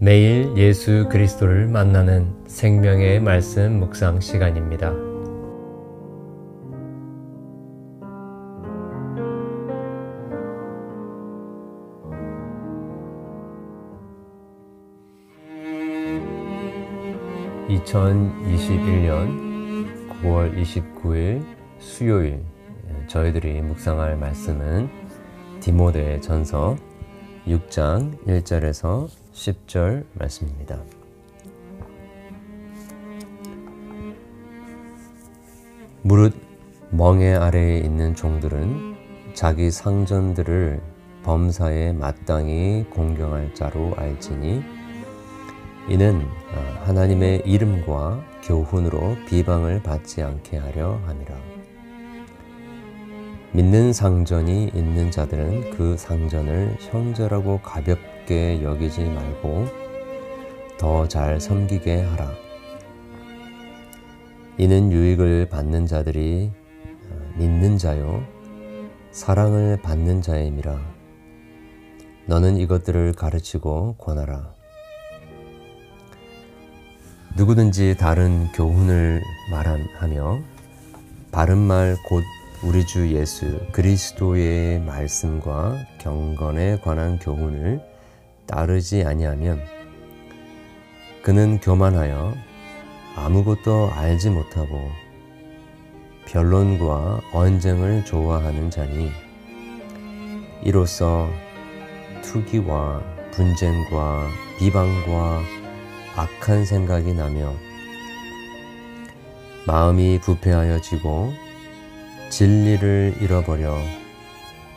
매일 예수 그리스도를 만나는 생명의 말씀 묵상 시간입니다. (2021년 9월 29일) 수요일 저희들이 묵상할 말씀은 디모데 전서 6장 1절에서 10절 말씀입니다. 무릇 멍에 아래에 있는 종들은 자기 상전들을 범사에 마땅히 공경할 자로 알지니 이는 하나님의 이름과 교훈으로 비방을 받지 않게 하려 함이라. 믿는 상전이 있는 자들은 그 상전을 형제라고 가볍게 여기지 말고 더 잘 섬기게 하라. 이는 유익을 받는 자들이 어, 믿는 자요, 사랑을 받는 자임이라. 너는 이것들을 가르치고 권하라. 누구든지 다른 교훈을 말하며 바른 말 곧 우리 주 예수 그리스도의 말씀과 경건에 관한 교훈을 따르지 아니하면 그는 교만하여 아무것도 알지 못하고 변론과 언쟁을 좋아하는 자니 이로써 투기와 분쟁과 비방과 악한 생각이 나며 마음이 부패하여지고 진리를 잃어버려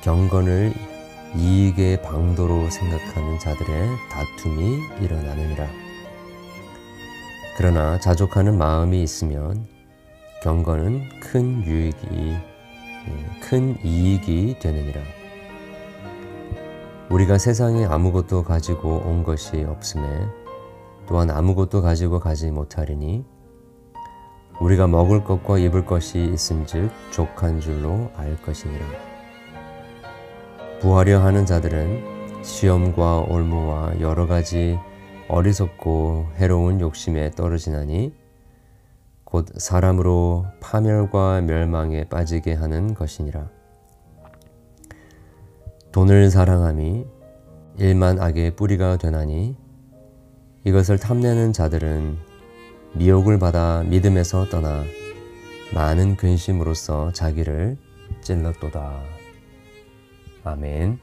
경건을 이익의 방도로 생각하는 자들의 다툼이 일어나느니라. 그러나 자족하는 마음이 있으면 경건은 큰 유익이 큰 이익이 되느니라. 우리가 세상에 아무것도 가지고 온 것이 없음에 또한 아무것도 가지고 가지 못하리니 우리가 먹을 것과 입을 것이 있은즉 족한 줄로 알 것이니라. 부하려 하는 자들은 시험과 올무와 여러 가지 어리석고 해로운 욕심에 떨어지나니 곧 사람으로 파멸과 멸망에 빠지게 하는 것이니라. 돈을 사랑함이 일만 악의 뿌리가 되나니 이것을 탐내는 자들은 미혹을 받아 믿음에서 떠나 많은 근심으로써 자기를 찔렀도다. 아멘.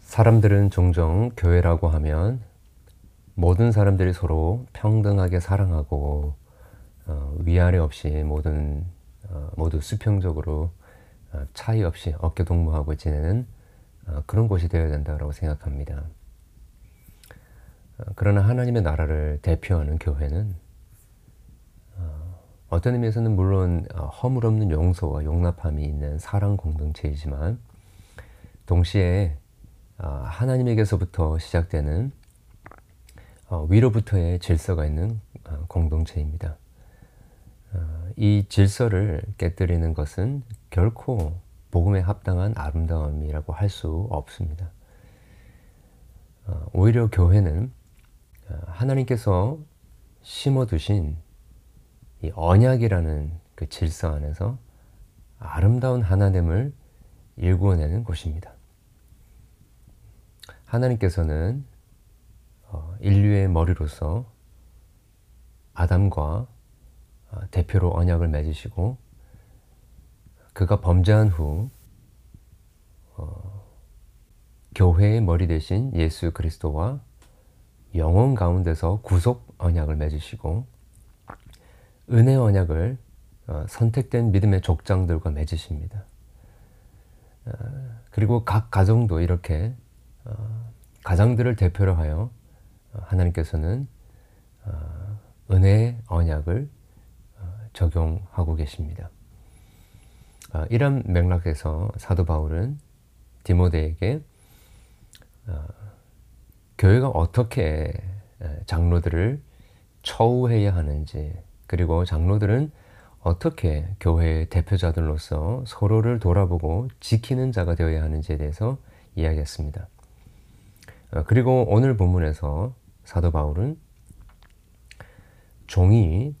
사람들은 종종 교회라고 하면 모든 사람들이 서로 평등하게 사랑하고 어, 위아래 없이 모든 어, 모두 수평적으로 어, 차이 없이 어깨 동무하고 지내는 어, 그런 곳이 되어야 된다고 생각합니다. 어, 그러나 하나님의 나라를 대표하는 교회는 어, 어떤 의미에서는 물론 어, 허물 없는 용서와 용납함이 있는 사랑 공동체이지만 동시에 하나님에게서부터 시작되는 위로부터의 질서가 있는 공동체입니다. 이 질서를 깨뜨리는 것은 결코 복음에 합당한 아름다움이라고 할 수 없습니다. 오히려 교회는 하나님께서 심어두신 이 언약이라는 그 질서 안에서 아름다운 하나됨을 일구어내는 곳입니다. 하나님께서는 어, 인류의 머리로서 아담과 어, 대표로 언약을 맺으시고 그가 범죄한 후 어, 교회의 머리 대신 예수 그리스도와 영혼 가운데서 구속 언약을 맺으시고 은혜 언약을 어, 선택된 믿음의 족장들과 맺으십니다. 어, 그리고 각 가정도 이렇게 어, 가장들을 대표로 하여 하나님께서는 은혜의 언약을 적용하고 계십니다. 이런 맥락에서 사도 바울은 디모데에게 교회가 어떻게 장로들을 처우해야 하는지 그리고 장로들은 어떻게 교회의 대표자들로서 서로를 돌아보고 지키는 자가 되어야 하는지에 대해서 이야기했습니다. 어, 그리고 오늘 본문에서 사도 바울은 종이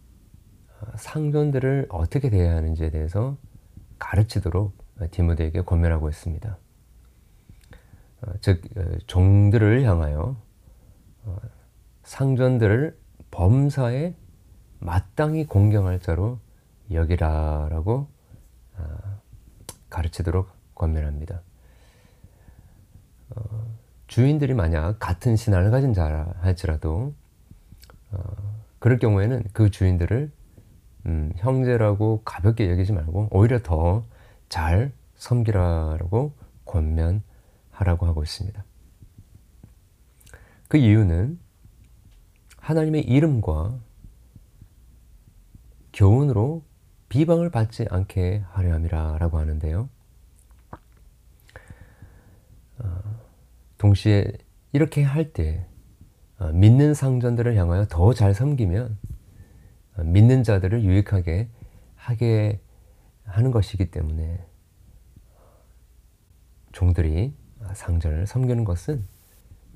상전들을 어떻게 대해야 하는지에 대해서 가르치도록 디모데에게 권면하고 있습니다. 즉 종들을 향하여 상전들을 범사에 마땅히 공경할 자로 여기라라고 가르치도록 권면합니다. 어, 주인들이 만약 같은 신앙을 가진 자 할지라도 어, 그럴 경우에는 그 주인들을 음, 형제라고 가볍게 여기지 말고 오히려 더 잘 섬기라고 권면 하라고 하고 있습니다. 그 이유는 하나님의 이름과 교훈으로 비방을 받지 않게 하려 함이라 라고 하는데요. 어, 동시에 이렇게 할때 어, 믿는 상전들을 향하여 더 잘 섬기면 어, 믿는 자들을 유익하게 하게 하는 것이기 때문에 종들이 상전을 섬기는 것은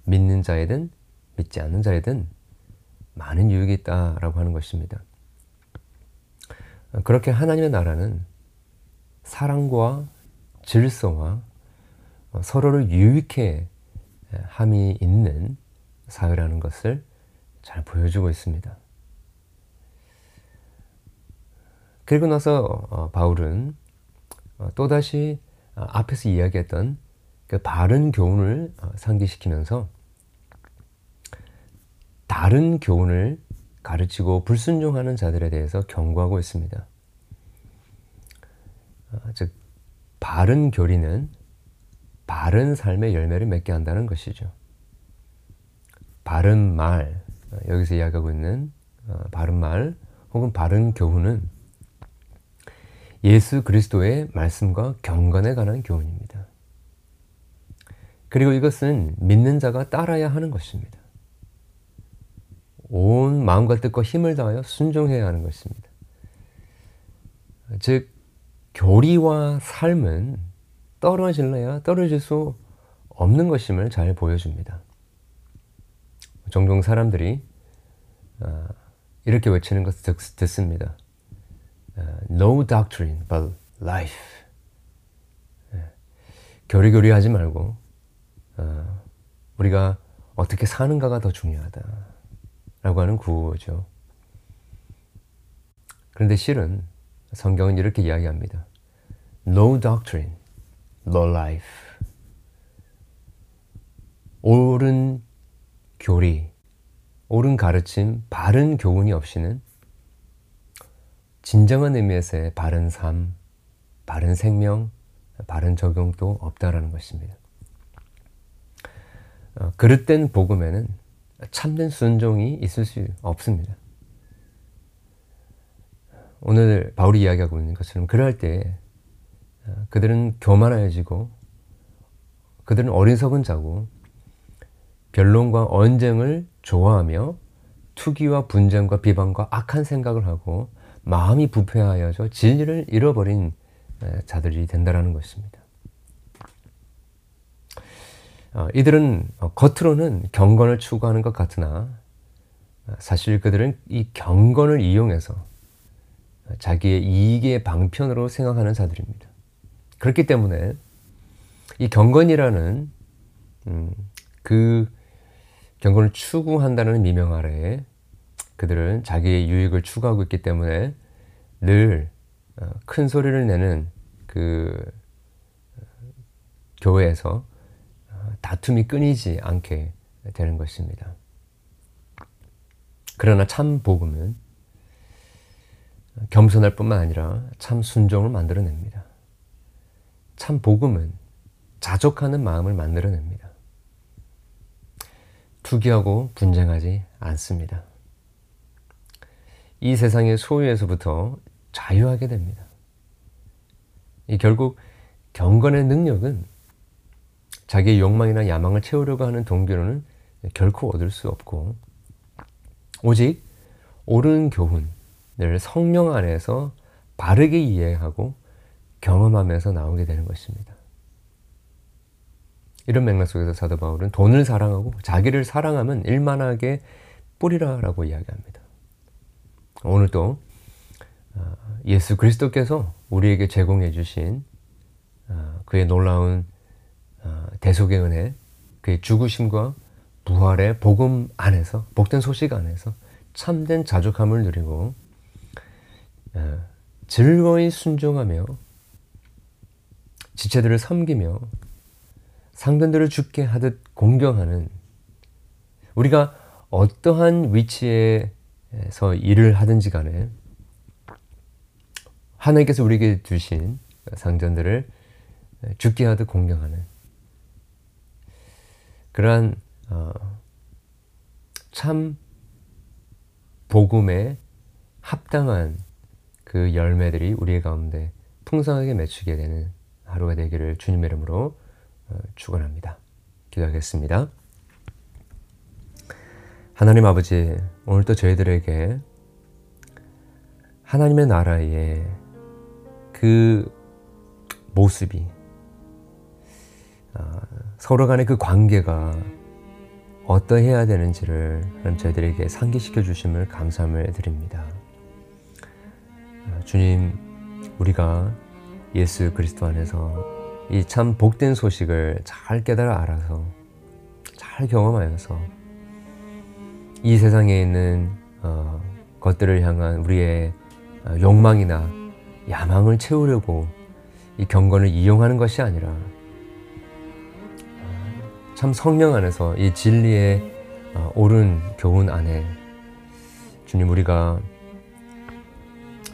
믿는 자이든 믿지 않는 자이든 많은 유익이 있다라고 하는 것입니다. 그렇게 하나님의 나라는 사랑과 질서와 서로를 유익해 함이 있는 사회라는 것을 잘 보여주고 있습니다. 그리고 나서 어, 바울은 어, 또다시 어, 앞에서 이야기했던 그 바른 교훈을 상기시키면서 다른 교훈을 가르치고 불순종하는 자들에 대해서 경고하고 있습니다. 즉 바른 교리는 바른 삶의 열매를 맺게 한다는 것이죠. 바른 말, 여기서 이야기하고 있는 어, 바른 말 혹은 바른 교훈은 예수 그리스도의 말씀과 경건에 관한 교훈입니다. 그리고 이것은 믿는 자가 따라야 하는 것입니다. 온 마음과 뜻과 힘을 다하여 순종해야 하는 것입니다. 즉, 교리와 삶은 떨어질래야 떨어질 수 없는 것임을 잘 보여줍니다. 종종 사람들이 아, 이렇게 외치는 것을 듣, 습니다 아, No doctrine but life. 예. 교리교리하지 말고 아, 우리가 어떻게 사는가가 더 중요하다 라고 하는 구호죠. 그런데 실은 성경은 이렇게 이야기합니다. No doctrine, no life. 옳은 교리, 옳은 가르침, 바른 교훈이 없이는 진정한 의미에서의 바른 삶, 바른 생명, 바른 적용도 없다라는 것입니다. 어, 그릇된 복음에는 참된 순종이 있을 수 없습니다. 오늘 바울이 이야기하고 있는 것처럼 그럴 때 어, 그들은 교만하여지고 그들은 어리석은 자고 변론과 언쟁을 좋아하며 투기와 분쟁과 비방과 악한 생각을 하고 마음이 부패하여져 진리를 잃어버린 자들이 된다라는 것입니다. 어, 이들은 어, 겉으로는 경건을 추구하는 것 같으나 어, 사실 그들은 이 경건을 이용해서 자기의 이익의 방편으로 생각하는 자들입니다. 그렇기 때문에 이 경건이라는 음, 그 경건을 추구한다는 미명 아래에 그들은 자기의 유익을 추구하고 있기 때문에 늘큰 어, 소리를 내는 그 어, 교회에서 어, 다툼이 끊이지 않게 되는 것입니다. 그러나 참 복음은 겸손할 뿐만 아니라 참 순종을 만들어냅니다. 참 복음은 자족하는 마음을 만들어냅니다. 투기하고 분쟁하지 않습니다. 이 세상의 소유에서부터 자유하게 됩니다. 이 결국 경건의 능력은 자기의 욕망이나 야망을 채우려고 하는 동기로는 결코 얻을 수 없고 오직 옳은 교훈을 성령 안에서 바르게 이해하고 경험하면서 나오게 되는 것입니다. 이런 맥락 속에서 사도 바울은 돈을 사랑하고 자기를 사랑하면 일만하게 뿌리라라고 이야기합니다. 오늘 또 어, 예수 그리스도께서 우리에게 제공해 주신 어, 그의 놀라운 어, 대속의 은혜, 그의 죽으심과 부활의 복음 안에서 복된 소식 안에서 참된 자족함을 누리고 즐거이 순종하며 지체들을 섬기며 상전들을 죽게 하듯 공경하는 우리가 어떠한 위치에서 일을 하든지 간에 하나님께서 우리에게 주신 상전들을 죽게 하듯 공경하는 그러한 어, 참 복음에 합당한 그 열매들이 우리 가운데 풍성하게 맺히게 되는 하루가 되기를 주님의 이름으로 어, 축원합니다. 기도하겠습니다. 하나님 아버지, 오늘도 저희들에게 하나님의 나라의 그 모습이 아, 서로 간의 그 관계가 어떠해야 되는지를 저희들에게 상기시켜 주심을 감사함을 드립니다. 아, 주님, 우리가 예수 그리스도 안에서 이 참 복된 소식을 잘 깨달아 알아서 잘 경험하여서 이 세상에 있는 어, 것들을 향한 우리의 어, 욕망이나 야망을 채우려고 이 경건을 이용하는 것이 아니라 어, 참 성령 안에서 이 진리의 어, 옳은 교훈 안에 주님 우리가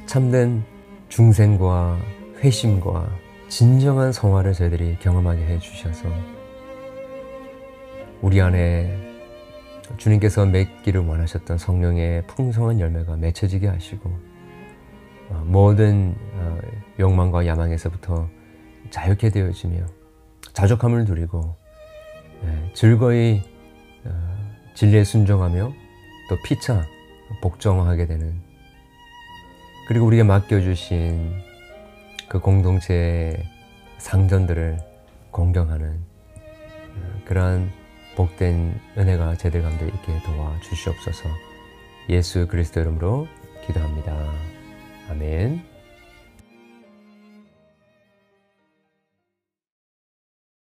참된 중생과 회심과 진정한 성화를 저희들이 경험하게 해 주셔서 우리 안에 주님께서 맺기를 원하셨던 성령의 풍성한 열매가 맺혀지게 하시고 어, 모든 어, 욕망과 야망에서부터 자유케 되어지며 자족함을 누리고 예, 즐거이 어, 진리에 순종하며 또 피차 복종하게 되는 그리고 우리가 맡겨주신 그 공동체의 상전들을 공경하는 어, 그러한 복된 은혜가 제들 가운데 있게 도와 주시옵소서 예수 그리스도 이름으로 기도합니다. 아멘.